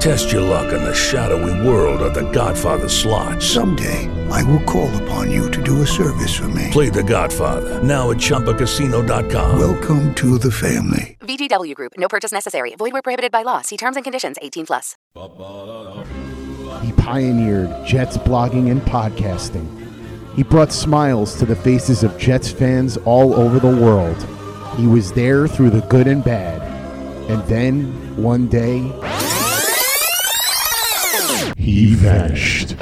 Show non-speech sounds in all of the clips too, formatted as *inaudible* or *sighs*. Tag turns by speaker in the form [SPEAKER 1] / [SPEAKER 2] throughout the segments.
[SPEAKER 1] Test your luck in the shadowy world of The Godfather slot.
[SPEAKER 2] Someday, I will call upon you to do a service for me.
[SPEAKER 1] Play The Godfather now at ChumbaCasino.com.
[SPEAKER 2] Welcome to the family.
[SPEAKER 3] VGW Group. No purchase necessary. Void where prohibited by law. See terms and conditions. 18 plus.
[SPEAKER 4] He pioneered Jets blogging and podcasting. He brought smiles to the faces of Jets fans all over the world. He was there through the good and bad. And then, one day, he vanished.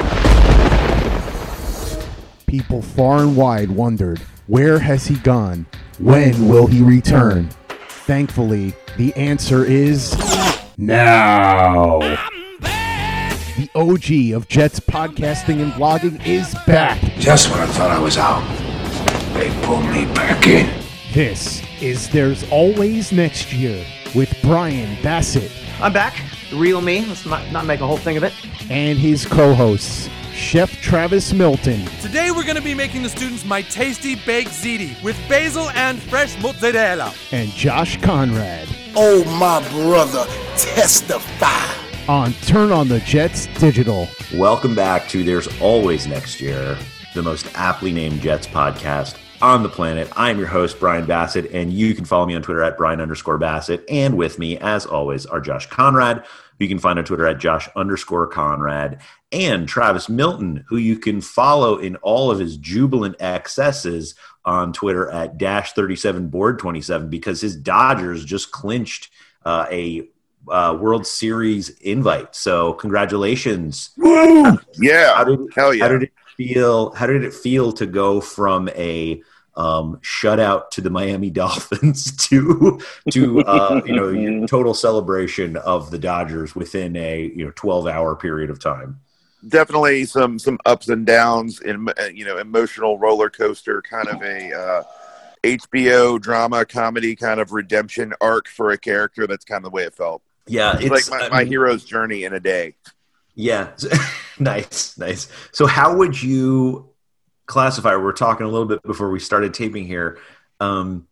[SPEAKER 4] People far and wide wondered, where has he gone? When will he return? Thankfully, the answer is now. The OG of Jets podcasting and vlogging is back.
[SPEAKER 2] Just when I thought I was out, they pulled me back in.
[SPEAKER 4] This is There's Always Next Year with Brian Bassett
[SPEAKER 5] I'm back. The real me. Let's not, not make a whole thing of it.
[SPEAKER 4] and his co hosts, Chef Travis Milton
[SPEAKER 6] Today we're going to be making the students my tasty baked ziti with basil and fresh mozzarella.
[SPEAKER 4] and Josh Conrad
[SPEAKER 7] Oh, my brother, testify.
[SPEAKER 4] on Turn on the Jets Digital.
[SPEAKER 8] Welcome back to There's Always Next Year, the most aptly named Jets podcast on the planet. I'm your host, Brian Bassett, and you can follow me on Twitter at Brian underscore Bassett. And with me, as always, are Josh Conrad, who you can find on Twitter at Josh underscore Conrad, and Travis Milton, who you can follow in all of his jubilant excesses on Twitter at Dash 37 Board 27 because his Dodgers just clinched uh, a uh, World Series invite. So congratulations!
[SPEAKER 9] Woo! Yeah,
[SPEAKER 8] How did,
[SPEAKER 9] hell yeah.
[SPEAKER 8] How did it feel? How did it feel to go from a um, shutout to the Miami *laughs* Dolphins to to uh, you know *laughs* total celebration of the Dodgers within a you know twelve hour period of time?
[SPEAKER 9] Definitely some some ups and downs in uh, you know emotional roller coaster kind of a uh, HBO drama comedy kind of redemption arc for a character. That's kind of the way it felt.
[SPEAKER 8] Yeah,
[SPEAKER 9] It's like my,
[SPEAKER 8] I
[SPEAKER 9] my hero's journey in a day.
[SPEAKER 8] Yeah, *laughs* nice, nice. So, how would you classify? We're talking a little bit before we started taping here. Um,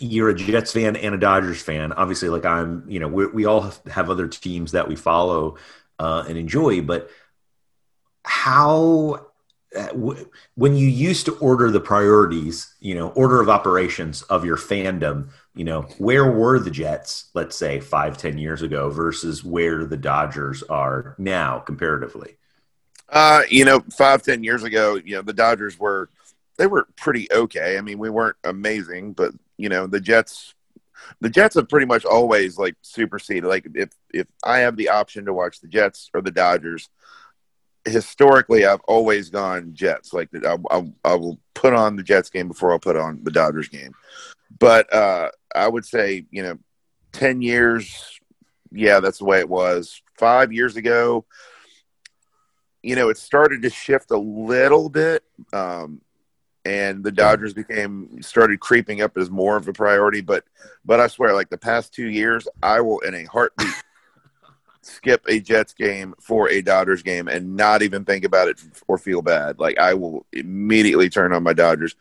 [SPEAKER 8] you're a Jets fan and a Dodgers fan. Obviously, like I'm, you know, we, all have other teams that we follow uh, and enjoy. But how, when you used to order the priorities, you know, order of operations of your fandom, you know, where were the Jets, let's say five, ten years ago, versus where the Dodgers are now, comparatively?
[SPEAKER 9] Uh, you know, five ten years ago, you know, the Dodgers were they were pretty okay. I mean, we weren't amazing, but you know, the Jets the Jets have pretty much always like superseded. Like if if I have the option to watch the Jets or the Dodgers, historically I've always gone Jets. Like I, I, I will put on the Jets game before I'll put on the Dodgers game. But uh, I would say you know, ten years, yeah, that's the way it was. Five years ago, you know, it started to shift a little bit. Um, and the Dodgers became started creeping up as more of a priority. But but I swear, like the past two years, I will in a heartbeat skip a Jets game for a Dodgers game and not even think about it or feel bad. Like I will immediately turn on my Dodgers.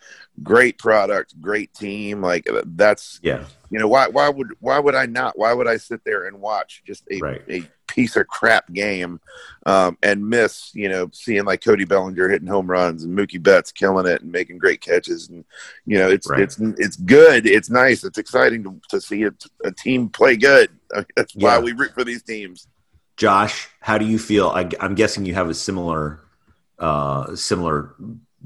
[SPEAKER 9] Great product, great team. Like that's
[SPEAKER 8] yeah.
[SPEAKER 9] You know why? Why would why would I not? Why would I sit there and watch just a
[SPEAKER 8] right.
[SPEAKER 9] a piece of crap game um, and miss? You know, seeing like Cody Bellinger hitting home runs and Mookie Betts killing it and making great catches and you know it's
[SPEAKER 8] right.
[SPEAKER 9] it's it's good. It's nice. It's exciting to, to see a, a team play good. *laughs* That's why
[SPEAKER 8] Yeah.
[SPEAKER 9] we root for these teams.
[SPEAKER 8] Josh, how do you feel? I, I'm guessing you have a similar, uh, similar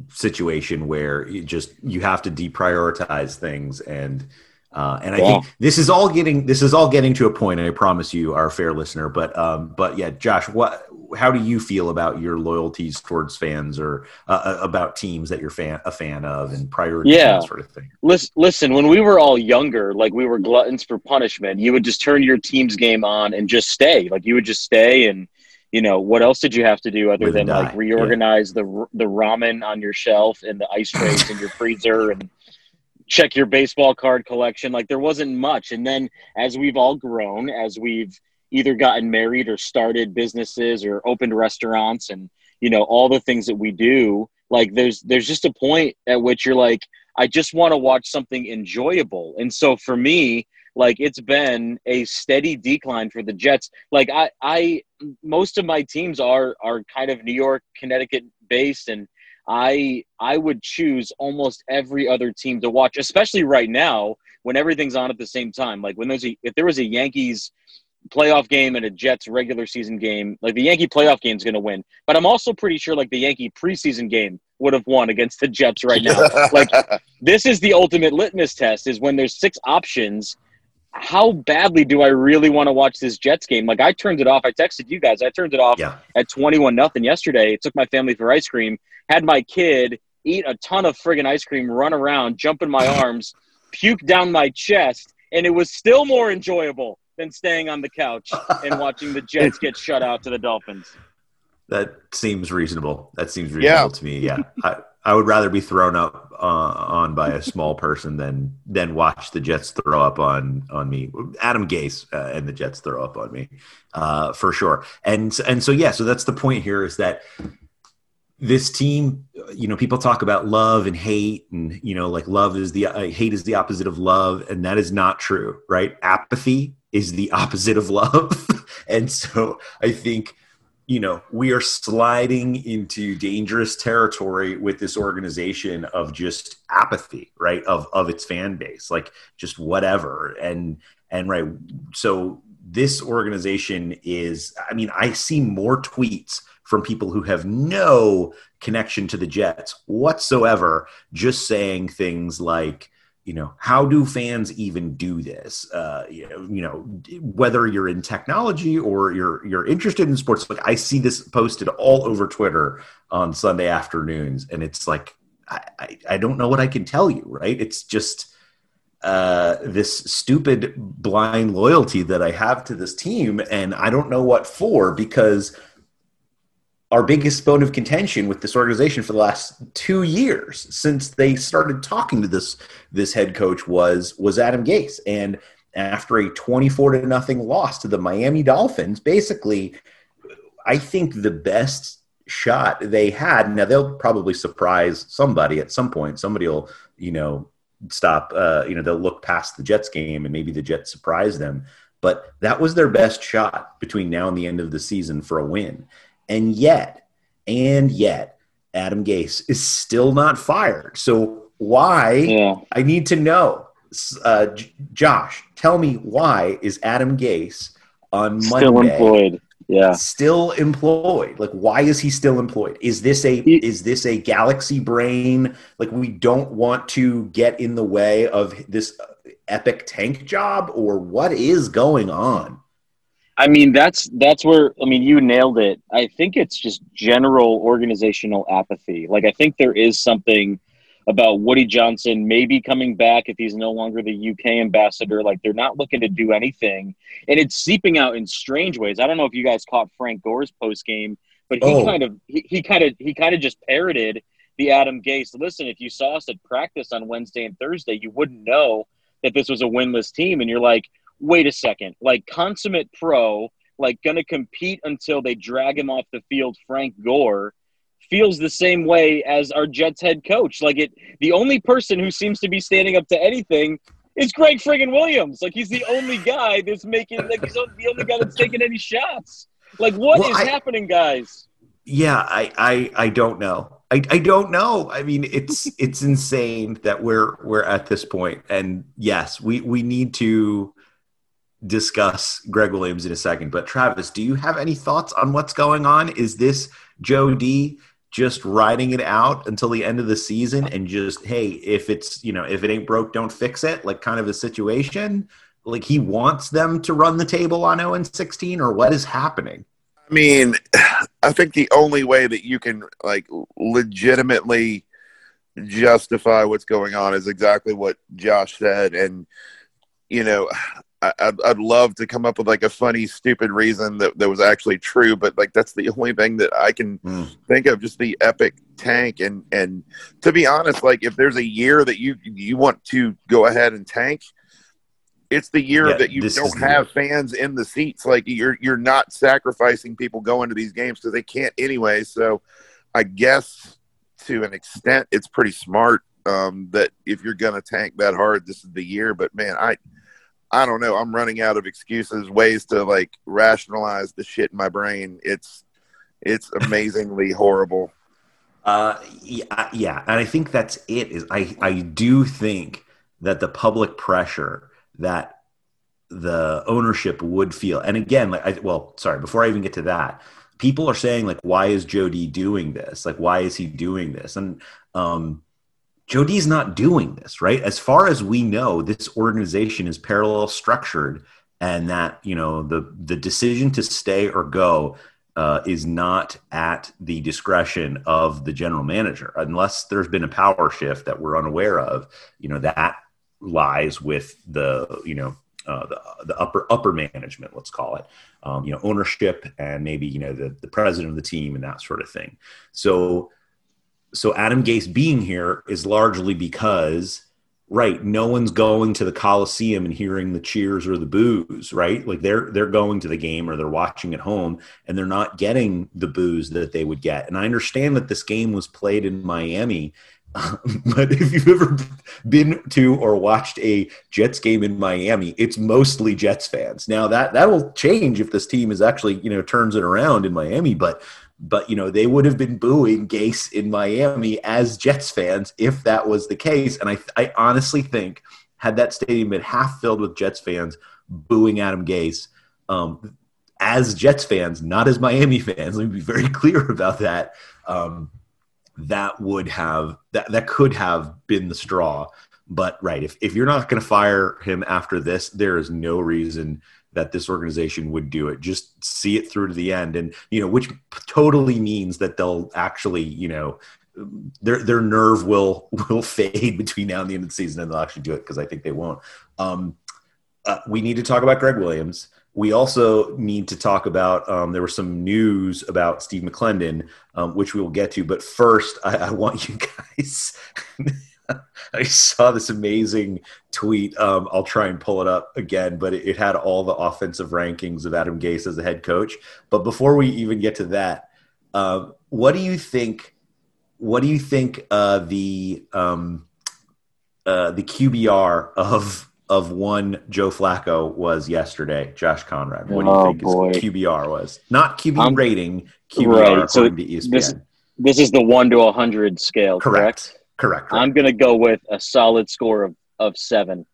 [SPEAKER 8] situation where you just you have to deprioritize things, and uh, and I
[SPEAKER 10] Yeah.
[SPEAKER 8] think this is all getting this is all getting to a point. I promise you, our fair listener. But um, but yeah, Josh, what? How do you feel about your loyalties towards fans or uh, about teams that you're fan a fan of and priorities
[SPEAKER 10] Yeah.
[SPEAKER 8] and that sort of thing?
[SPEAKER 10] Listen, when we were all younger, like we were gluttons for punishment, you would just turn your team's game on and just stay. Like you would just stay and you know, what else did you have to do other
[SPEAKER 8] Live
[SPEAKER 10] than like reorganize the the ramen on your shelf and the ice trays in your freezer and check your baseball card collection? Like there wasn't much. And then as we've all grown, as we've either gotten married or started businesses or opened restaurants and you know all the things that we do like there's there's just a point at which you're like i just want to watch something enjoyable and so for me like it's been a steady decline for the jets like i i most of my teams are are kind of new york connecticut based and i i would choose almost every other team to watch especially right now when everything's on at the same time like when there's a if there was a yankees playoff game and a Jets regular season game, like the Yankee playoff game is going to win. But I'm also pretty sure like the Yankee preseason game would have won against the Jets right now. *laughs* like this is the ultimate litmus test is when there's six options. How badly do I really want to watch this Jets game? Like I turned it off. I texted you guys. I turned it off
[SPEAKER 8] Yeah.
[SPEAKER 10] at 21 nothing yesterday. It Took my family for ice cream. Had my kid eat a ton of friggin' ice cream, run around, jump in my *laughs* arms, puke down my chest, and it was still more enjoyable than staying on the couch and *laughs* watching the Jets get shut out to the Dolphins.
[SPEAKER 8] That seems reasonable. That seems reasonable
[SPEAKER 9] Yeah.
[SPEAKER 8] to me. Yeah, I, I would rather be thrown up uh, on by a *laughs* small person than than watch the Jets throw up on on me. Adam Gase uh, and the Jets throw up on me uh, for sure. And and so yeah, so that's the point here is that this team, you know, people talk about love and hate, and you know, like love is the uh, hate is the opposite of love, and that is not true, right? Apathy is the *laughs* opposite of love, *laughs* and so I think you know, we are sliding into dangerous territory with this organization of just apathy, right? Of of its fan base, like just whatever. And and right, so this organization is. I mean, I see more tweets from people who have no connection to the Jets whatsoever, just saying things like you know how do fans even do this? Uh, you, know, whether you're in technology or you're you're interested in sports like i see this posted all over twitter on sunday afternoons and it's like i i, I don't know what i can tell you right? It's just uh, this stupid blind loyalty that i have to this team and i don't know what for because our biggest bone of contention with this organization for the last two years since they started talking to this this head coach was was Adam Gase. And after a 24 to nothing loss to the Miami Dolphins basically I think the best shot they had now they'll probably surprise somebody at some point. Somebody will you know stop uh, you know they'll look past the Jets game and maybe the Jets surprise them. But that was their best shot between now and the end of the season for a win and yet, and yet, Adam Gase is still not fired. So why?
[SPEAKER 10] Yeah.
[SPEAKER 8] I need to know. Uh, J- Josh, tell me why is Adam Gase on Monday
[SPEAKER 10] Still employed. Yeah.
[SPEAKER 8] still employed? Like, why is he still employed? Is this a is this a galaxy brain? Like, we don't want to get in the way of this epic tank job, or what is going on?
[SPEAKER 10] I mean, that's that's where I mean you nailed it. I think it's just general organizational apathy. Like I think there is something about Woody Johnson maybe coming back if he's no longer the UK ambassador. Like they're not looking to do anything, and it's seeping out in strange ways. I don't know if you guys caught Frank Gore's post game, but he
[SPEAKER 8] Oh.
[SPEAKER 10] kind of he, he kind of he kind of just parroted the Adam Gase. Listen, if you saw us at practice on Wednesday and Thursday, you wouldn't know that this was a winless team, and you're like, wait a second, like consummate pro like going to compete until they drag him off the field, Frank Gore, feels the same way as our Jets head coach. Like it, the only person who seems to be standing up to anything is Gregg friggin' Williams. Like he's the only guy that's making, like he's the only guy that's taking any shots. Like what
[SPEAKER 8] Well,
[SPEAKER 10] is
[SPEAKER 8] I-
[SPEAKER 10] happening, guys?
[SPEAKER 8] Yeah, I, I, I don't know. I, I don't know. I mean, it's it's insane that we're we're at this point. And yes, we we need to discuss Gregg Williams in a second. But Travis, do you have any thoughts on what's going on? Is this Joe D just riding it out until the end of the season and just hey, if it's you know if it ain't broke, don't fix it, like kind of a situation? Like he wants them to run the table on 0 and 16, or what is happening?
[SPEAKER 9] I mean, *sighs* I think the only way that you can like legitimately justify what's going on is exactly what Josh said, and you know, I, I'd, I'd love to come up with like a funny, stupid reason that that was actually true, but like that's the *laughs* only thing that I can think of. Just the epic tank, and and to be honest, like if there's a year that you you want to go ahead and tank. It's the year
[SPEAKER 8] Yeah,
[SPEAKER 9] that you don't have fans in the seats. Like you're you're not sacrificing people going to these games because they can't anyway. So I guess to an extent it's pretty smart um, that if you're gonna tank that hard, this is the year. But man, I I don't know. I'm running out of excuses, ways to like rationalize the shit in my brain. It's it's *laughs* amazingly horrible.
[SPEAKER 8] Uh, yeah, yeah, and I think that's it. Is I I do think that the public pressure that the ownership would feel, and again, like I well, sorry, before I even get to that, people are saying like, why is Joe D doing this? Like, why is he doing this? And um, Joe D's not doing this, right? As far as we know, this organization is parallel structured, and that you know the the decision to stay or go uh, is not at the discretion of the general manager, unless there's been a power shift that we're unaware of. You know that lies with the you know uh, the, the upper upper management, let's call it, um, you know, ownership and maybe you know the the president of the team and that sort of thing. So so Adam Gase being here is largely because right no one's going to the coliseum and hearing the cheers or the boos right like they're they're going to the game or they're watching at home and they're not getting the boos that they would get and i understand that this game was played in miami *laughs* but if you've ever been to or watched a Jets game in Miami, it's mostly Jets fans. Now that that will change if this team is actually you know turns it around in Miami, but but you know they would have been booing Gase in Miami as Jets fans if that was the case. And I I honestly think had that stadium been half filled with Jets fans booing Adam Gase. Um, as Jets fans, not as Miami fans. Let me be very *laughs* clear about that. Um, that would have that that could have been the straw. But right, if if you're not going to fire him after this, there is no reason that this organization would do it. Just see it through to the end, and you know, which totally means that they'll actually, you know, their their nerve will will fade *laughs* between now and the end of the season, and they'll actually do it because I think they won't. Um, uh, we need to talk about Gregg Williams. We also need to talk about. Um, there was some news about Steve McLendon, um, which we will get to. But first, I, I want you *laughs* guys. *laughs* I saw this amazing tweet. Um, I'll try and pull it up again, but it, it had all the offensive rankings of Adam Gase as the head coach. But before we even get to that, uh, what do you think? What do you think uh, the um, uh, the QBR of of one Joe Flacco was yesterday, Josh Conrad. What do you
[SPEAKER 10] Oh,
[SPEAKER 8] think
[SPEAKER 10] boy.
[SPEAKER 8] his QBR was? Not QB
[SPEAKER 10] I'm-
[SPEAKER 8] rating, QBR
[SPEAKER 10] Right. So
[SPEAKER 8] according to ESPN.
[SPEAKER 10] this this is the one to a hundred scale, correct?
[SPEAKER 8] Correct. Correct.
[SPEAKER 10] I'm gonna go with a solid score of, of seven.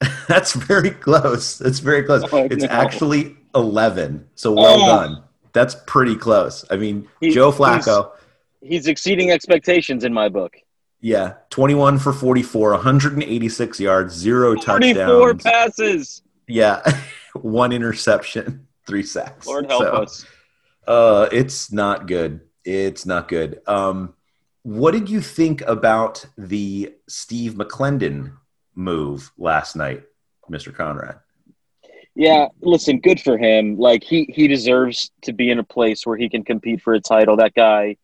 [SPEAKER 10] *laughs*
[SPEAKER 8] That's very close. That's very close. *laughs*
[SPEAKER 10] Oh,
[SPEAKER 8] it's
[SPEAKER 10] no.
[SPEAKER 8] actually 11. So well
[SPEAKER 10] Oh.
[SPEAKER 8] done. That's pretty close. I mean,
[SPEAKER 10] He-
[SPEAKER 8] Joe Flacco,
[SPEAKER 10] He's exceeding expectations in my book.
[SPEAKER 8] yeah, 21 for 44, 186 yards, zero
[SPEAKER 10] Forty-four
[SPEAKER 8] touchdowns.
[SPEAKER 10] passes.
[SPEAKER 8] Yeah, *laughs* one interception, three sacks.
[SPEAKER 10] Lord help
[SPEAKER 8] So,
[SPEAKER 10] us.
[SPEAKER 8] Uh, it's not good. It's not good. Um, what did you think about the Steve McLendon move last night, Mr. Conrad?
[SPEAKER 10] Yeah, listen, good for him. Like he he deserves to be in a place where he can compete for a title. That guy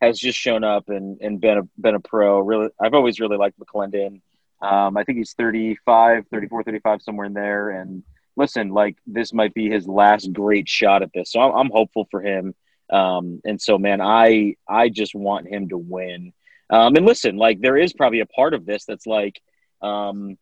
[SPEAKER 10] has just shown up and, and been a been a pro. Really I've always really liked McLendon. Um, I think he's 35, 34, 35 somewhere in there and listen, like this might be his last great shot at this. So I'm, I'm hopeful for him. Um, and so, man, I I just want him to win. Um, and listen, like there is probably a part of this that's like, um,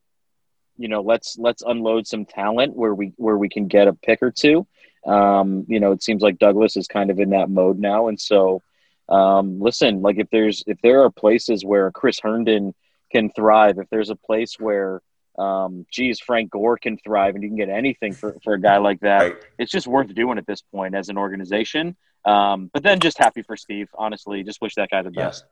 [SPEAKER 10] you know, let's let's unload some talent where we where we can get a pick or two. Um, you know, it seems like Douglas is kind of in that mode now, and so um, listen, like if there's if there are places where Chris Herndon can thrive, if there's a place where um, geez, Frank Gore can thrive and you can get anything for, for a guy like that. Right. It's just worth doing at this point as an organization. Um, but then just happy for Steve, honestly. Just wish that guy the best.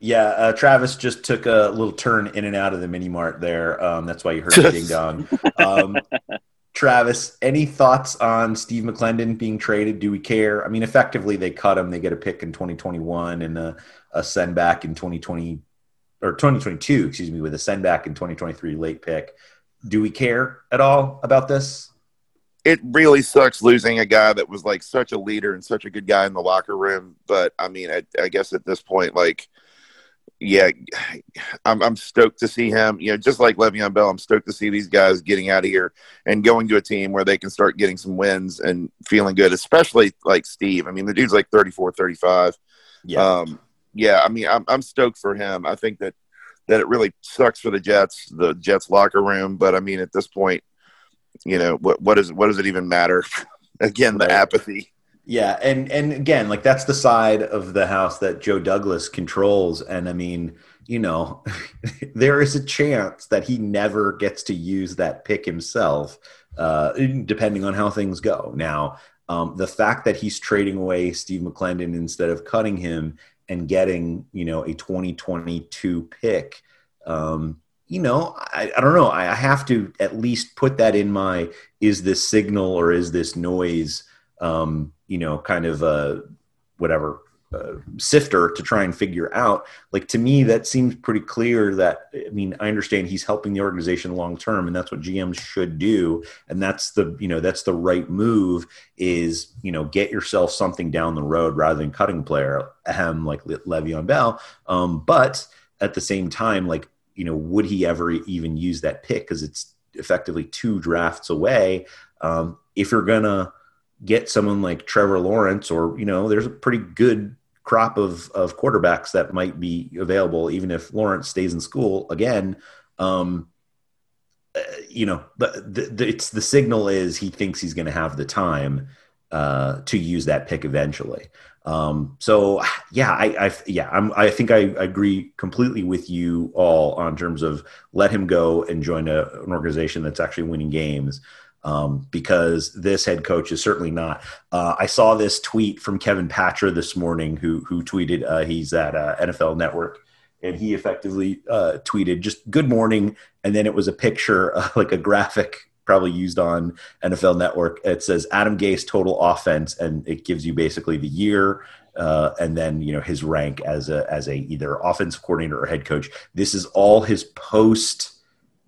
[SPEAKER 8] Yeah, uh, Travis just took a little turn in and out of the mini mart there. Um, that's why you heard the ding *laughs* dong. Um, Travis, any thoughts on Steve McLendon being traded? Do we care? I mean, effectively, they cut him. They get a pick in 2021 and a, a send back in 2020 or 2022, excuse me, with a send back in 2023 late pick. Do we care at all about this?
[SPEAKER 9] It really sucks losing a guy that was like such a leader and such a good guy in the locker room. But I mean, I, I guess at this point, like, yeah, I'm, I'm stoked to see him. You know, just like Le'Veon Bell, I'm stoked to see these guys getting out of here and going to a team where they can start getting some wins and feeling good, especially like Steve. I mean, the dude's like 34, 35. Yeah. Um, yeah, I mean, I'm I'm stoked for him. I think that that it really sucks for the Jets, the Jets locker room. But I mean, at this point, you know, what what does what does it even matter? *laughs* again, the right. apathy.
[SPEAKER 8] Yeah, and and again, like that's the side of the house that Joe Douglas controls, and I mean, you know, *laughs* there is a chance that he never gets to use that pick himself, uh, depending on how things go. Now, um, the fact that he's trading away Steve McLendon instead of cutting him and getting you know a 2022 pick um, you know I, I don't know. I, I have to at least put that in my is this signal or is this noise um, you know kind of uh, whatever sifter to try and figure out. Like to me, that seems pretty clear. That I mean, I understand he's helping the organization long term, and that's what GMs should do. And that's the you know that's the right move. Is you know get yourself something down the road rather than cutting a player ahem like Le- Le'Veon Bell. Um, but at the same time, like you know, would he ever even use that pick because it's effectively two drafts away? Um, if you're gonna get someone like Trevor Lawrence, or you know, there's a pretty good crop of of quarterbacks that might be available, even if Lawrence stays in school again. Um, uh, you know, the, the, it's the signal is he thinks he's going to have the time uh, to use that pick eventually. Um, so yeah, I, I yeah, I'm, I think I, I, agree completely with you all on terms of let him go and join a, an organization that's actually winning games um, because this head coach is certainly not. Uh, I saw this tweet from Kevin Patra this morning, who who tweeted uh, he's at uh, NFL Network, and he effectively uh, tweeted just "Good morning," and then it was a picture, *laughs* like a graphic, probably used on NFL Network. It says Adam Gase total offense, and it gives you basically the year. Uh, and then you know his rank as a as a either offensive coordinator or head coach. This is all his post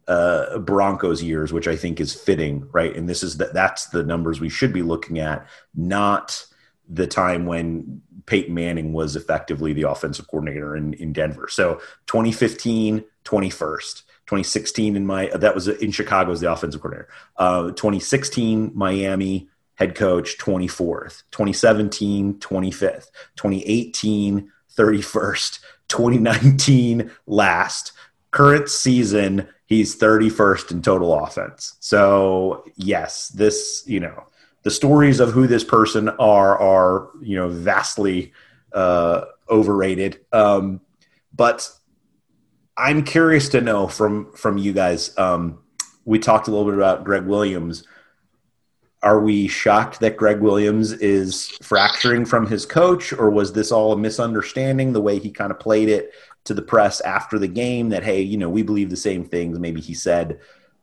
[SPEAKER 8] uh, Broncos years, which I think is fitting, right? And this is that that's the numbers we should be looking at, not the time when Peyton Manning was effectively the offensive coordinator in, in Denver. So 2015, 21st. 2016 in my that was in Chicago as the offensive coordinator. Uh, 2016 Miami head coach 24th. 2017 25th. 2018 31st. 2019 last. Current season he's 31st in total offense. So, yes, this, you know, the stories of who this person are are, you know, vastly uh, overrated. Um, but I'm curious to know from from you guys. Um, we talked a little bit about Gregg Williams. Are we shocked that Gregg Williams is fracturing from his coach, or was this all a misunderstanding? The way he kind of played it to the press after the game that hey, you know, we believe the same things. Maybe he said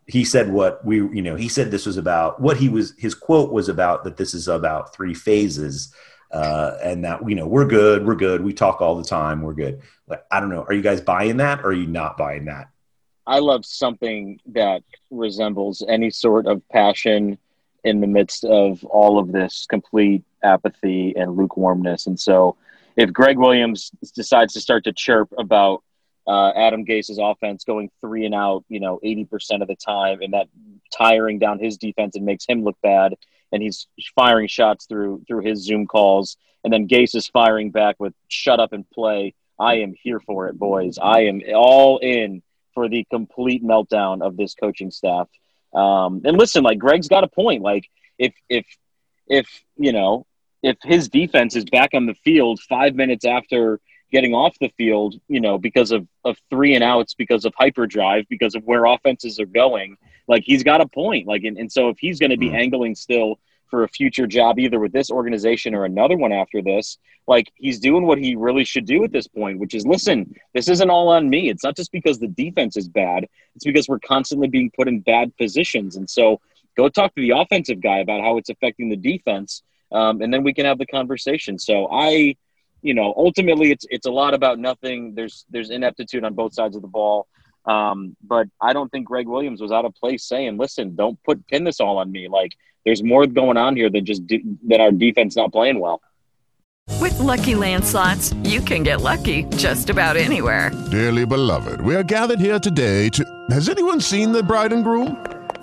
[SPEAKER 8] he said what we you know he said this was about what he was his quote was about that this is about three phases uh, and that you know we're good we're good we talk all the time we're good. I don't know are you guys buying that or are you not buying that?
[SPEAKER 10] I love something that resembles any sort of passion in the midst of all of this complete apathy and lukewarmness. And so if Gregg Williams decides to start to chirp about uh, Adam Gase's offense going three and out, you know, 80% of the time, and that tiring down his defense and makes him look bad. And he's firing shots through through his Zoom calls, and then Gase is firing back with "Shut up and play." I am here for it, boys. I am all in for the complete meltdown of this coaching staff. Um, and listen, like Gregg's got a point. Like if if if you know if his defense is back on the field five minutes after getting off the field, you know, because of, of three and outs, because of hyperdrive, because of where offenses are going, like he's got a point. Like, and, and so if he's going to be mm. angling still for a future job, either with this organization or another one after this, like he's doing what he really should do at this point, which is listen, this isn't all on me. It's not just because the defense is bad, it's because we're constantly being put in bad positions. And so go talk to the offensive guy about how it's affecting the defense. Um, and then we can have the conversation. So I, you know, ultimately it's it's a lot about nothing. There's there's ineptitude on both sides of the ball. Um, but I don't think Gregg Williams was out of place saying, "Listen, don't put pin this all on me. Like there's more going on here than just de- than our defense not playing well."
[SPEAKER 11] With Lucky Land slots, you can get lucky just about anywhere.
[SPEAKER 12] Dearly beloved, we are gathered here today to. Has anyone seen the bride and groom?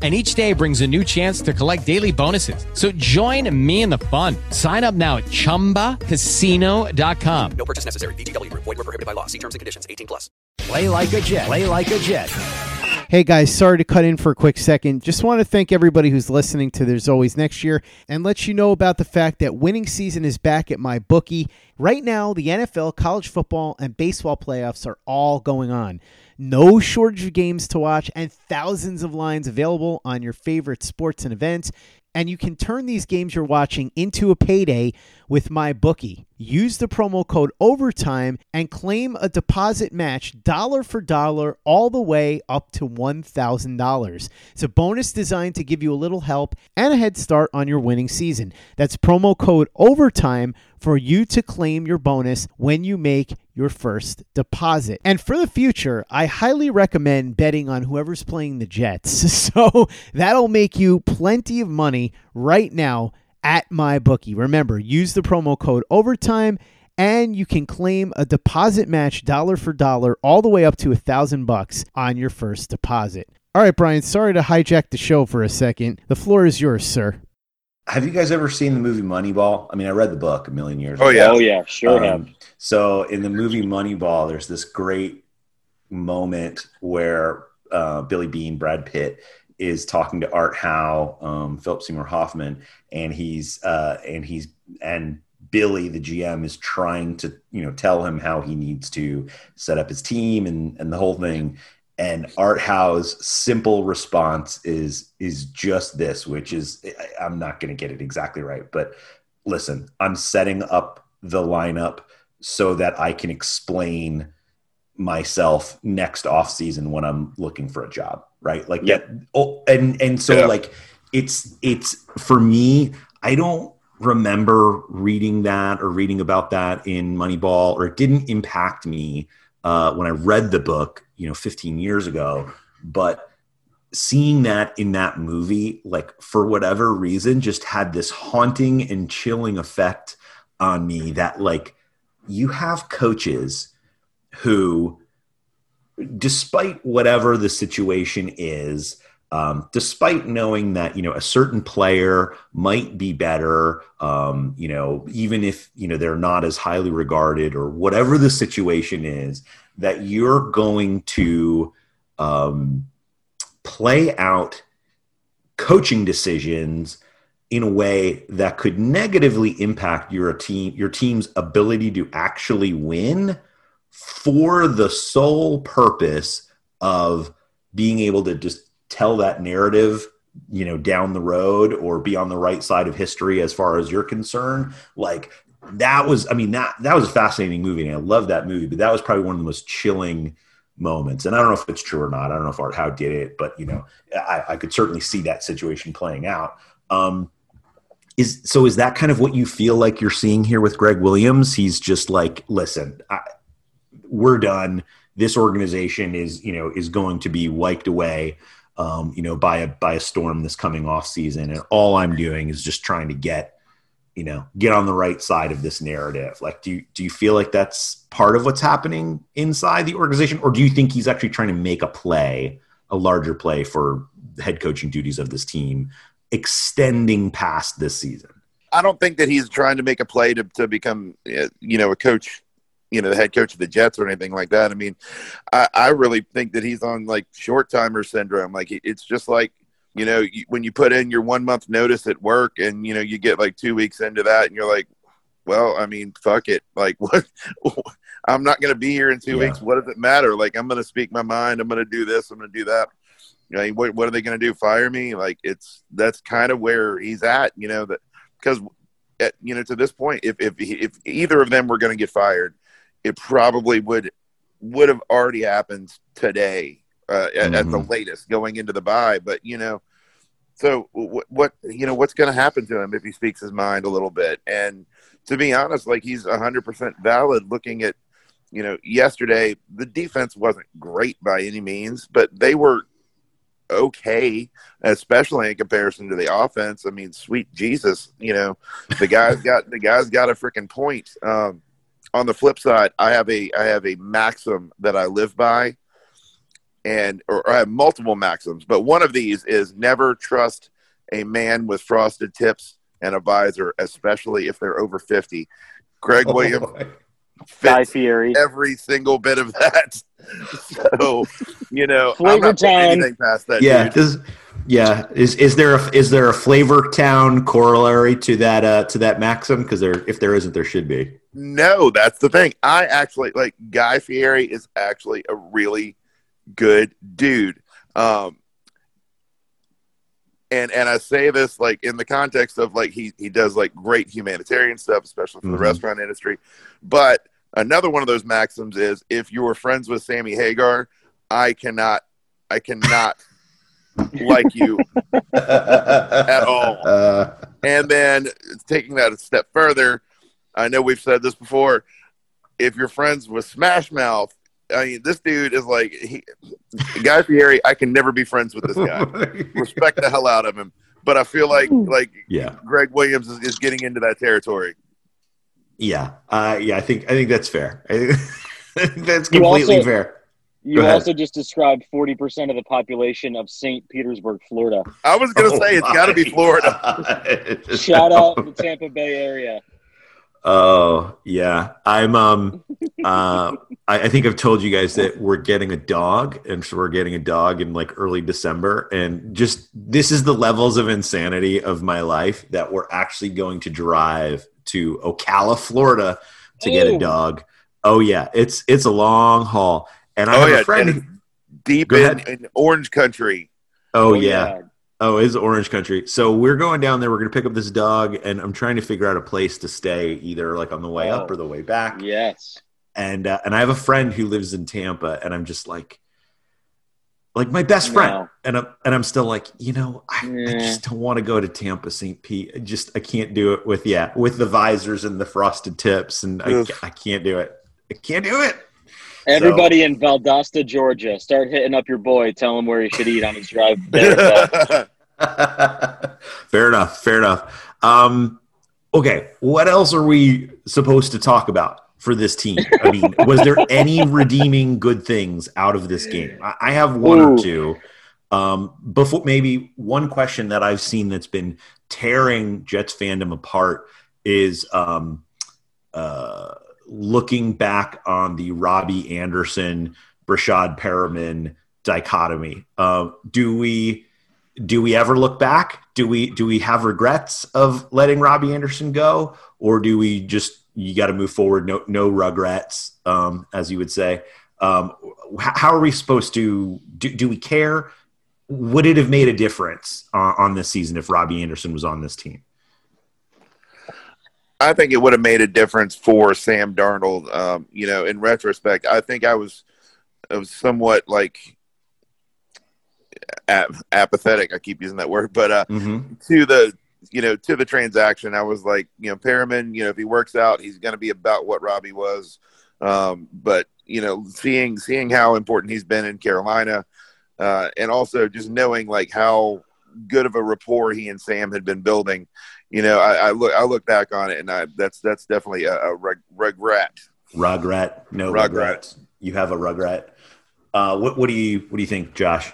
[SPEAKER 13] and each day brings a new chance to collect daily bonuses. So join me in the fun. Sign up now at ChumbaCasino.com.
[SPEAKER 14] No purchase necessary. VGW. Void were prohibited by law. See terms and conditions. 18 plus.
[SPEAKER 15] Play like a Jet. Play like a Jet.
[SPEAKER 4] Hey guys, sorry to cut in for a quick second. Just want to thank everybody who's listening to There's Always Next Year and let you know about the fact that winning season is back at my bookie. Right now, the NFL, college football, and baseball playoffs are all going on. No shortage of games to watch and thousands of lines available on your favorite sports and events. And you can turn these games you're watching into a payday with my bookie. Use the promo code OVERTIME and claim a deposit match dollar for dollar all the way up to $1,000. It's a bonus designed to give you a little help and a head start on your winning season. That's promo code OVERTIME for you to claim your bonus when you make your first deposit. And for the future, I highly recommend betting on whoever's playing the Jets. *laughs* So that'll make you plenty of money right now at my bookie. Remember, use the promo code overtime and you can claim a deposit match dollar for dollar all the way up to a thousand bucks on your first deposit. All right, Brian, sorry to hijack the show for a second. The floor is yours, sir.
[SPEAKER 8] Have you guys ever seen the movie Moneyball? I mean, I read the book a million years
[SPEAKER 10] oh,
[SPEAKER 8] ago.
[SPEAKER 10] Yeah. Oh, yeah. Sure um, have.
[SPEAKER 8] So, in the movie Moneyball, there's this great moment where uh, Billy Beane, Brad Pitt, is talking to Art Howe, um, Philip Seymour Hoffman, and he's uh, and he's and Billy, the GM, is trying to you know tell him how he needs to set up his team and and the whole thing. And Art Howe's simple response is is just this, which is I'm not going to get it exactly right, but listen, I'm setting up the lineup so that I can explain myself next off season when I'm looking for a job, right? Like
[SPEAKER 10] Yep.
[SPEAKER 8] that. Oh, and and so
[SPEAKER 9] Yeah.
[SPEAKER 8] like it's it's for me. I don't remember reading that or reading about that in Moneyball, or it didn't impact me uh, when I read the book, you know, 15 years ago. But seeing that in that movie, like for whatever reason, just had this haunting and chilling effect on me that like you have coaches who despite whatever the situation is um, despite knowing that you know a certain player might be better um, you know even if you know they're not as highly regarded or whatever the situation is that you're going to um, play out coaching decisions in a way that could negatively impact your team your team's ability to actually win for the sole purpose of being able to just tell that narrative you know down the road or be on the right side of history as far as you're concerned like that was i mean that that was a fascinating movie and i love that movie but that was probably one of the most chilling moments. And i don't know if it's true or not. I don't know if art howe did it but you know i, I could certainly see that situation playing out. Um is so is that kind of what you feel like you're seeing here with gregg williams? He's just like listen I, we're done this organization is you know is going to be wiped away um, you know by a by a storm this coming off season. And all i'm doing is just trying to get you know get on the right side of this narrative. Like do you do you feel like that's part of what's happening inside the organization? Or do you think he's actually trying to make a play a larger play for the head coaching duties of this team extending past this season?
[SPEAKER 9] I don't think that he's trying to make a play to, to become, you know, a coach, you know, the head coach of the Jets or anything like that. I mean, I, I really think that he's on like short timer syndrome. Like it's just like, you know, you, when you put in your one month notice at work and, you know, you get like two weeks into that and you're like, well, I mean, fuck it. Like *laughs* what, I'm not going to be here in two
[SPEAKER 8] Yeah.
[SPEAKER 9] weeks. What does it matter? Like I'm going to speak my mind. I'm going to do this. I'm going to do that. You know, what, what are they going to do? Fire me? Like it's, that's kind of where he's at, you know, that, because at, eh, you know to this point if if if either of them were going to get fired it probably would would have already happened today uh, at, at the
[SPEAKER 8] Mhm.
[SPEAKER 9] latest going into the bye. but you know so what, what you know what's going to happen to him if he speaks his mind a little bit and to be honest like he's 100% valid looking at you know yesterday the defense wasn't great by any means but they were okay, especially in comparison to the offense. I mean, sweet Jesus, you know, the guy's got the guy's got a freaking point. Um, on the flip side, I have a I have a maxim that I live by, and or I have multiple maxims, but one of these is never trust a man with frosted tips and a visor, especially if they're over fifty. Gregg
[SPEAKER 8] Oh,
[SPEAKER 9] Williams
[SPEAKER 10] Guy
[SPEAKER 9] fits
[SPEAKER 10] Fieri.
[SPEAKER 9] every single bit of that. *laughs* So, you know, I'm not putting anything past that.
[SPEAKER 8] yeah
[SPEAKER 9] dude.
[SPEAKER 8] does yeah is is there a is there a flavor town corollary to that uh to that maxim because there if there isn't there should be
[SPEAKER 9] No, that's the thing. I actually like Guy Fieri is actually a really good dude. Um and and I say this like in the context of like he he does like great humanitarian stuff, especially for
[SPEAKER 8] Mhm.
[SPEAKER 9] the restaurant industry. But another one of those maxims is if you were friends with Sammy Hagar, I cannot I cannot *laughs* like you *laughs* at all.
[SPEAKER 8] uh
[SPEAKER 9] And then taking that a step further, I know we've said this before. If you're friends with Smash Mouth, I mean, this dude is like he, Guy Fieri. I can never be friends with this guy. *laughs* Respect the hell out of him. But I feel like like
[SPEAKER 8] yeah
[SPEAKER 9] Gregg Williams is, is getting into that territory.
[SPEAKER 8] yeah uh yeah i think i think that's fair I think *laughs* that's completely
[SPEAKER 10] also-
[SPEAKER 8] fair
[SPEAKER 10] You also just described 40% of the population of St. Petersburg, Florida.
[SPEAKER 9] I was gonna
[SPEAKER 8] Oh
[SPEAKER 9] say it's got to be Florida.
[SPEAKER 10] Shout out the Tampa Bay area.
[SPEAKER 8] Oh yeah, I'm. Um, uh, I, I think I've told you guys that we're getting a dog, and so we're getting a dog in like early December, and just this is the levels of insanity of my life that we're actually going to drive to Ocala, Florida, to get a dog. Oh yeah, it's it's a long haul, and I
[SPEAKER 9] Oh
[SPEAKER 8] have
[SPEAKER 9] yeah,
[SPEAKER 8] a friend. who-
[SPEAKER 9] deep in, in Orange Country.
[SPEAKER 8] Oh,
[SPEAKER 10] Oh,
[SPEAKER 8] yeah.
[SPEAKER 10] yeah.
[SPEAKER 8] Oh, it's Orange Country. So we're going down there. We're going to pick up this dog, and I'm trying to figure out a place to stay, either like on the way up
[SPEAKER 10] Oh.
[SPEAKER 8] or the way back.
[SPEAKER 10] Yes.
[SPEAKER 8] and uh, and I have a friend who lives in Tampa, and I'm just like, like my best friend,
[SPEAKER 10] No.
[SPEAKER 8] and I'm and I'm still like, you know, I, I just don't want to go to Tampa St. Pete. I just I can't do it with yeah with the visors and the frosted tips, and I, I can't do it. I can't do it.
[SPEAKER 10] Everybody in Valdosta, Georgia, start hitting up your boy. Tell him where he should eat on his drive *laughs* there.
[SPEAKER 8] fair enough. Fair enough. Um, okay, what else are we supposed to talk about for this team? I mean, *laughs* was there any redeeming good things out of this game? I, I have one or two. Um, before maybe one question that I've seen that's been tearing Jets fandom apart is um, uh, looking back on the Robbie Anderson, Breshad Perriman dichotomy. Uh, do we do we ever look back? Do we do we have regrets of letting Robbie Anderson go, or do we just you got to move forward? No no regrets, um, as you would say. Um, how are we supposed to do? Do we care? Would it have made a difference uh, on this season if Robbie Anderson was on this team?
[SPEAKER 9] I think it would have made a difference for Sam Darnold. Um, you know, in retrospect, I think I was, I was somewhat like ap- apathetic. I keep using that word, but uh, to the you know to the transaction, I was like, you know, Perriman, you know, if he works out, he's going to be about what Robbie was. Um, but you know, seeing seeing how important he's been in Carolina, uh, and also just knowing like how good of a rapport he and Sam had been building. You know, I, I look I look back on it, and I, that's that's definitely a, a reg- regret.
[SPEAKER 8] Rugrat, no
[SPEAKER 9] Rugrat.
[SPEAKER 8] regrets. You have a regret. Uh, what what do you what do you think, Josh?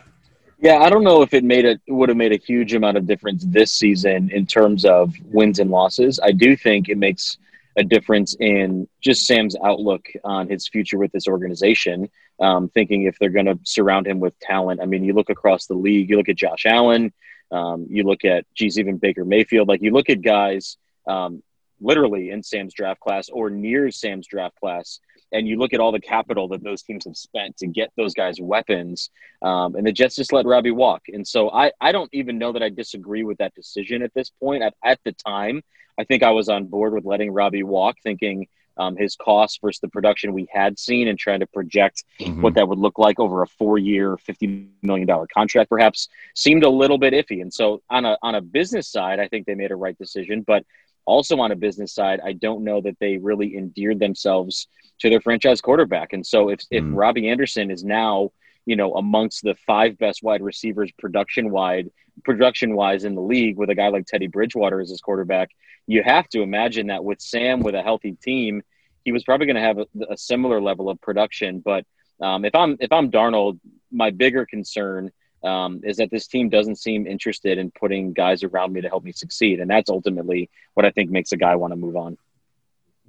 [SPEAKER 10] Yeah, I don't know if it made a would have made a huge amount of difference this season in terms of wins and losses. I do think it makes a difference in just Sam's outlook on his future with this organization. Um, thinking if they're going to surround him with talent. I mean, you look across the league. You look at Josh Allen. Um, you look at, geez, even Baker Mayfield. Like you look at guys um, literally in Sam's draft class or near Sam's draft class and you look at all the capital that those teams have spent to get those guys weapons, um, and the Jets just let Robbie walk. And so I, I don't even know that I disagree with that decision at this point. At, at the time, I think I was on board with letting Robbie walk, thinking um, his cost versus the production we had seen and trying to project
[SPEAKER 8] Mm-hmm.
[SPEAKER 10] what that would look like over a four-year, $50 million contract perhaps seemed a little bit iffy. And so on a, on a business side, I think they made a right decision, but also on a business side, I don't know that they really endeared themselves to their franchise quarterback. And so if if Robbie Anderson is now, you know, amongst the five best wide receivers production wide production wise in the league with a guy like Teddy Bridgewater as his quarterback, you have to imagine that with Sam with a healthy team, he was probably going to have a, a similar level of production. But um, if I'm if I'm Darnold, my bigger concern um, is that this team doesn't seem interested in putting guys around me to help me succeed, and that's ultimately what I think makes a guy want to move on.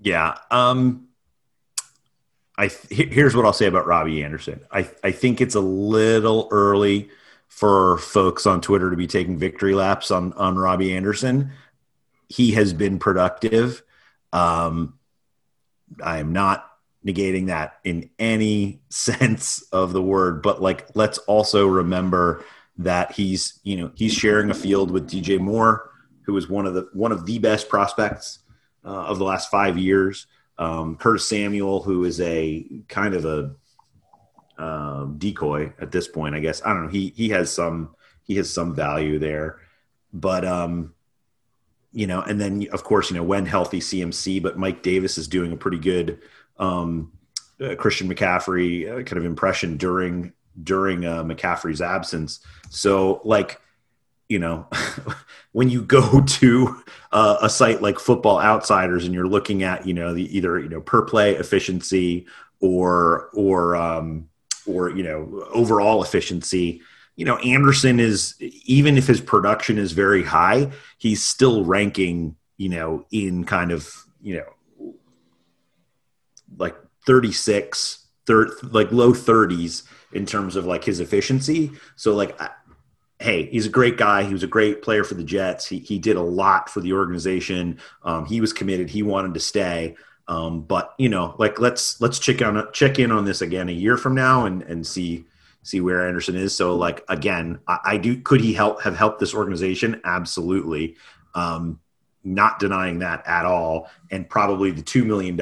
[SPEAKER 8] Yeah. Um, I here's what I'll say about Robbie Anderson. I I think it's a little early for folks on Twitter to be taking victory laps on on Robbie Anderson. He has been productive. Um, I am not negating that in any *laughs* sense of the word, but like let's also remember that he's you know he's sharing a field with DJ Moore, who is one of the one of the best prospects uh, of the last five years. Um, Curtis Samuel, who is a kind of a um, decoy at this point, I guess. I don't know. He he has some he has some value there, but um, you know, and then of course, you know, when healthy CMC, but Mike Davis is doing a pretty good um, uh, Christian McCaffrey uh, kind of impression during during uh, McCaffrey's absence. So like you know, *laughs* when you go *laughs* to uh, a site like Football Outsiders and you're looking at, you know, the either you know per play efficiency or or um, or you know overall efficiency, you know, Anderson is even if his production is very high, he's still ranking, you know, in kind of you know like 36, thir- like low 30s in terms of like his efficiency. So like. Hey, he's a great guy. He was a great player for the Jets. He, he did a lot for the organization. Um, he was committed. He wanted to stay. Um, but you know, like let's let's check on check in on this again a year from now and and see see where Anderson is. So like again, I, I do could he help have helped this organization? Absolutely. Um, not denying that at all. And probably the $2 million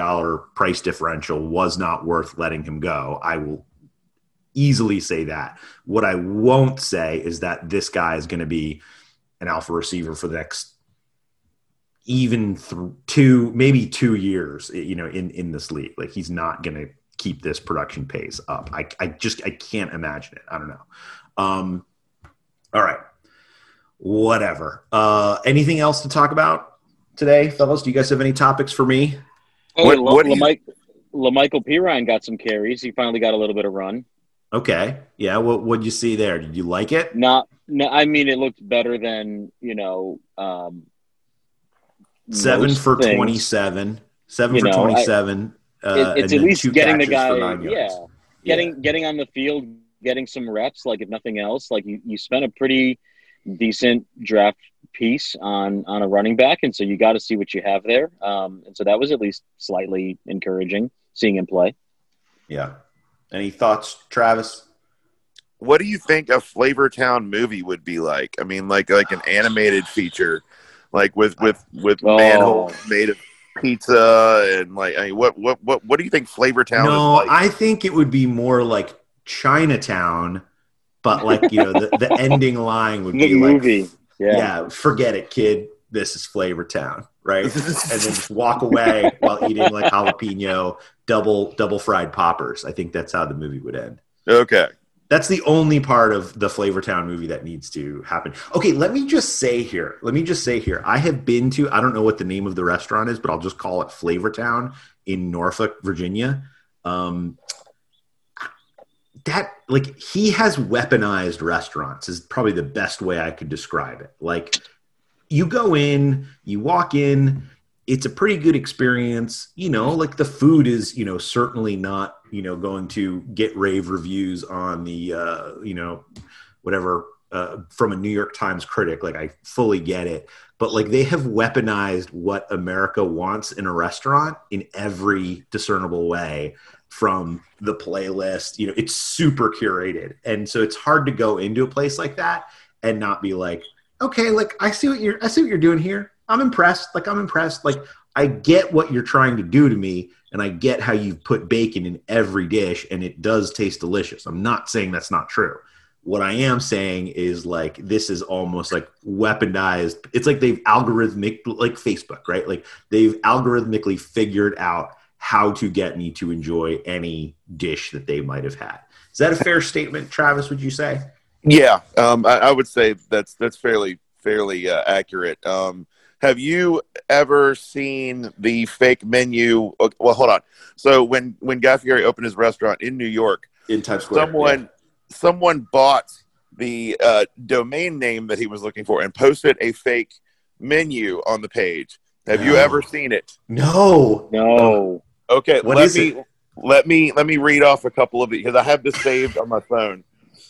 [SPEAKER 8] price differential was not worth letting him go. I will easily say that. What I won't say is that this guy is going to be an alpha receiver for the next even th- two, maybe two years, you know, in, in this league. Like he's not going to keep this production pace up. I, I just, I can't imagine it. I don't know. Um, all right. Whatever. Uh, anything else to talk about today, fellas? Do you guys have any topics for me?
[SPEAKER 10] Oh,
[SPEAKER 8] What-
[SPEAKER 10] what,
[SPEAKER 8] what do you-
[SPEAKER 10] LaMichael, LaMichael Perine got some carries. He finally got a little bit of run.
[SPEAKER 8] Okay. Yeah. What would you see there? Did you like it?
[SPEAKER 10] Not, no, I mean, it looked better than you know. Um,
[SPEAKER 8] Seven for
[SPEAKER 10] things.
[SPEAKER 8] 27. Seven
[SPEAKER 10] You
[SPEAKER 8] for
[SPEAKER 10] know, I-
[SPEAKER 8] 27. uh,
[SPEAKER 10] It- it's at least getting the guy, yeah, getting getting on the field, getting some reps. Like if nothing else, like you, you spent a pretty decent draft piece on on a running back, and so you got to see what you have there. Um, and so that was at least slightly encouraging seeing him play.
[SPEAKER 8] Yeah. Any thoughts, Travis?
[SPEAKER 9] What do you think a Flavortown movie would be like? I mean, like like an animated feature, like with with with
[SPEAKER 10] Oh.
[SPEAKER 9] manhole made of pizza and like. I mean, what what what what do you think Flavortown
[SPEAKER 8] No,
[SPEAKER 9] is like?
[SPEAKER 8] I think it would be more like Chinatown, but like you know, the, the ending line would
[SPEAKER 10] The
[SPEAKER 8] be like,
[SPEAKER 10] movie, yeah.
[SPEAKER 8] forget it, kid. This is Flavor Town, right? and then just walk away while eating like jalapeno double double fried poppers. I think that's how the movie would end.
[SPEAKER 9] Okay.
[SPEAKER 8] That's the only part of the Flavor Town movie that needs to happen. Okay, let me just say here. Let me just say here. I have been to. I don't know what the name of the restaurant is, but I'll just call it Flavor Town in Norfolk, Virginia. Um, that like he has weaponized restaurants is probably the best way I could describe it. Like you go in, you walk in, it's a pretty good experience. You know, like the food is, you know, certainly not, you know, going to get rave reviews on the, uh, you know, whatever uh, from a New York Times critic. Like I fully get it, but like they have weaponized what America wants in a restaurant in every discernible way from the playlist. You know, it's super curated, and so it's hard to go into a place like that and not be like, okay, like I see what you're, I see what you're doing here. I'm impressed. Like I'm impressed. Like I get what you're trying to do to me, and I get how you've put bacon in every dish, and it does taste delicious. I'm not saying that's not true. What I am saying is like this is almost like weaponized. It's like they've algorithmic like Facebook, right? Like they've algorithmically figured out how to get me to enjoy any dish that they might have had. Is that a fair statement, Travis? Would you say?
[SPEAKER 9] Yeah, um, I, I would say that's that's fairly fairly uh, accurate. Um, have you ever seen the fake menu? Well, hold on. So when when Guy Fieri opened his restaurant in New York,
[SPEAKER 8] in Times Square,
[SPEAKER 9] someone someone bought the uh, domain name that he was looking for and posted a fake menu on the page. Have you ever seen it?
[SPEAKER 8] No,
[SPEAKER 10] no.
[SPEAKER 9] Okay,
[SPEAKER 8] What
[SPEAKER 9] let me
[SPEAKER 8] it?
[SPEAKER 9] let me let me read off a couple of these because I have this saved on my phone.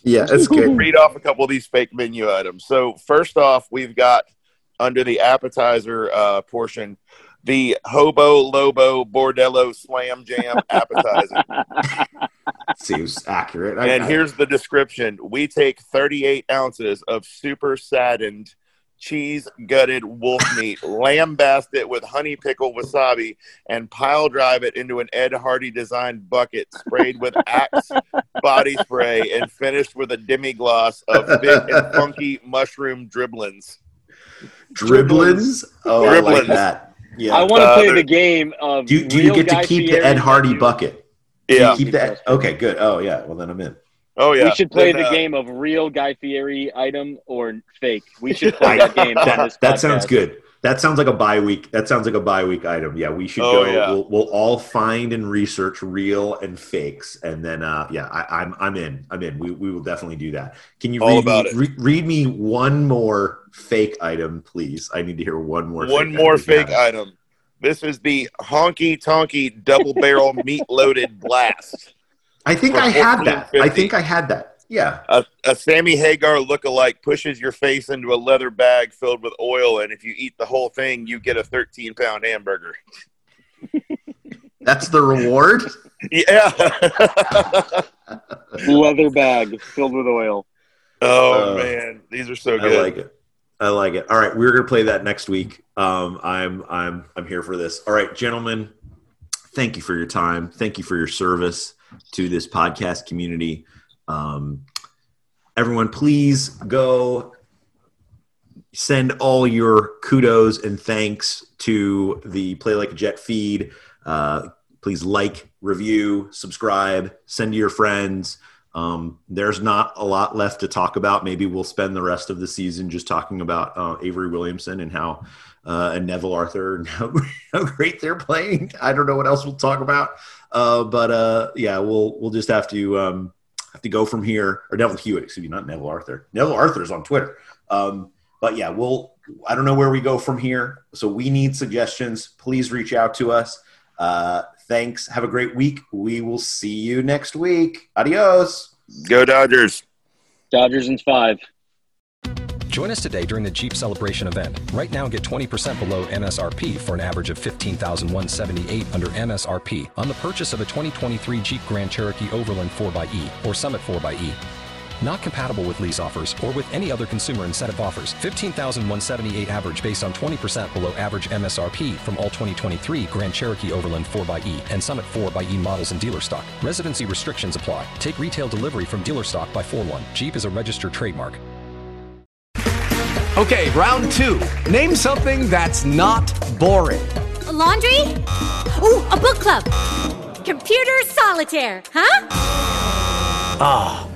[SPEAKER 8] Yeah, that's *laughs* good.
[SPEAKER 9] read off a couple of these fake menu items. So first off, we've got under the appetizer uh, portion the Hobo Lobo Bordello Slam Jam *laughs* appetizer.
[SPEAKER 8] Seems accurate. I-
[SPEAKER 9] and
[SPEAKER 8] I-
[SPEAKER 9] here's the description: We take 38 ounces of super saddened. Cheese gutted wolf meat, *laughs* lambast it with honey pickle wasabi, and pile drive it into an Ed Hardy designed bucket sprayed with Axe *laughs* body spray and finished with a demi gloss of big and funky mushroom dribblings.
[SPEAKER 8] Dribblins? Oh, I like that. Yeah.
[SPEAKER 10] I want to
[SPEAKER 9] Uh,
[SPEAKER 10] play the game of.
[SPEAKER 8] Do, do you get to
[SPEAKER 10] Guy
[SPEAKER 8] keep the Ed Hardy
[SPEAKER 10] menu.
[SPEAKER 8] bucket? Do
[SPEAKER 9] Yeah.
[SPEAKER 8] You keep that? Okay, good. Oh, yeah. Well, then I'm in.
[SPEAKER 9] Oh yeah,
[SPEAKER 10] We should play
[SPEAKER 9] Then,
[SPEAKER 10] the
[SPEAKER 9] uh,
[SPEAKER 10] game of real Guy Fieri item or fake. We should *laughs* play that *laughs* game
[SPEAKER 8] that, that sounds good. That sounds like a bye week. That sounds like a bye week item. Yeah, we should
[SPEAKER 9] Oh,
[SPEAKER 8] go.
[SPEAKER 9] yeah.
[SPEAKER 8] We'll, we'll all find and research real and fakes, and then uh, yeah, I, I'm I'm in. I'm in. We, we will definitely do that. Can you
[SPEAKER 9] All
[SPEAKER 8] read
[SPEAKER 9] about
[SPEAKER 8] me,
[SPEAKER 9] it.
[SPEAKER 8] re- read me one more fake item, please? I need to hear one more.
[SPEAKER 9] One
[SPEAKER 8] fake
[SPEAKER 9] more
[SPEAKER 8] item
[SPEAKER 9] fake
[SPEAKER 8] have
[SPEAKER 9] item. This is the honky tonky double barrel *laughs* meat loaded blast.
[SPEAKER 8] I think I had that. I think I had that. Yeah.
[SPEAKER 9] A, a Sammy Hagar look-alike pushes your face into a leather bag filled with oil, and if you eat the whole thing, you get a 13-pound hamburger.
[SPEAKER 8] That's the reward. *laughs*
[SPEAKER 9] Yeah. *laughs*
[SPEAKER 10] Leather bag filled with oil.
[SPEAKER 9] oh
[SPEAKER 8] Uh,
[SPEAKER 9] man, these are so good.
[SPEAKER 8] I
[SPEAKER 9] good.
[SPEAKER 8] like it. I like it. All right, we're gonna play that next week. Um, I'm I'm I'm here for this. All right, gentlemen, thank you for your time. Thank you for your service to this podcast community. Um, everyone, please go send all your kudos and thanks to the Play Like a Jet feed. Uh, please like, review, subscribe, send to your friends. Um, there's not a lot left to talk about. Maybe we'll spend the rest of the season just talking about uh, Avery Williamson and how uh, and Neville Arthur and *laughs* how, how, great they're playing. I don't know what else we'll talk about, uh, but uh, yeah, we'll we'll just have to um, have to go from here. Or Neville Hewitt, excuse me, not Neville Arthur. Neville Arthur's on Twitter. Um, but yeah, we'll. I don't know where we go from here. So we need suggestions. Please reach out to us. Uh, thanks. Have a great week. We will see you next week. Adios.
[SPEAKER 9] Go Dodgers.
[SPEAKER 10] Dodgers in five.
[SPEAKER 16] Join us today during the Jeep Celebration event. Right now, get 20% below MSRP for an average of 15178 under MSRP on the purchase of a 2023 Jeep Grand Cherokee Overland 4xE or Summit 4xE. Not compatible with lease offers or with any other consumer incentive offers. 15,178 average based on 20% below average MSRP from all 2023 Grand Cherokee Overland 4xE and Summit 4xE models in dealer stock. Residency restrictions apply. Take retail delivery from dealer stock by 4 1. Jeep is a registered trademark.
[SPEAKER 15] Okay, round two. Name something that's not boring.
[SPEAKER 17] A laundry? Ooh, a book club. Computer solitaire, huh?
[SPEAKER 15] Ah, oh,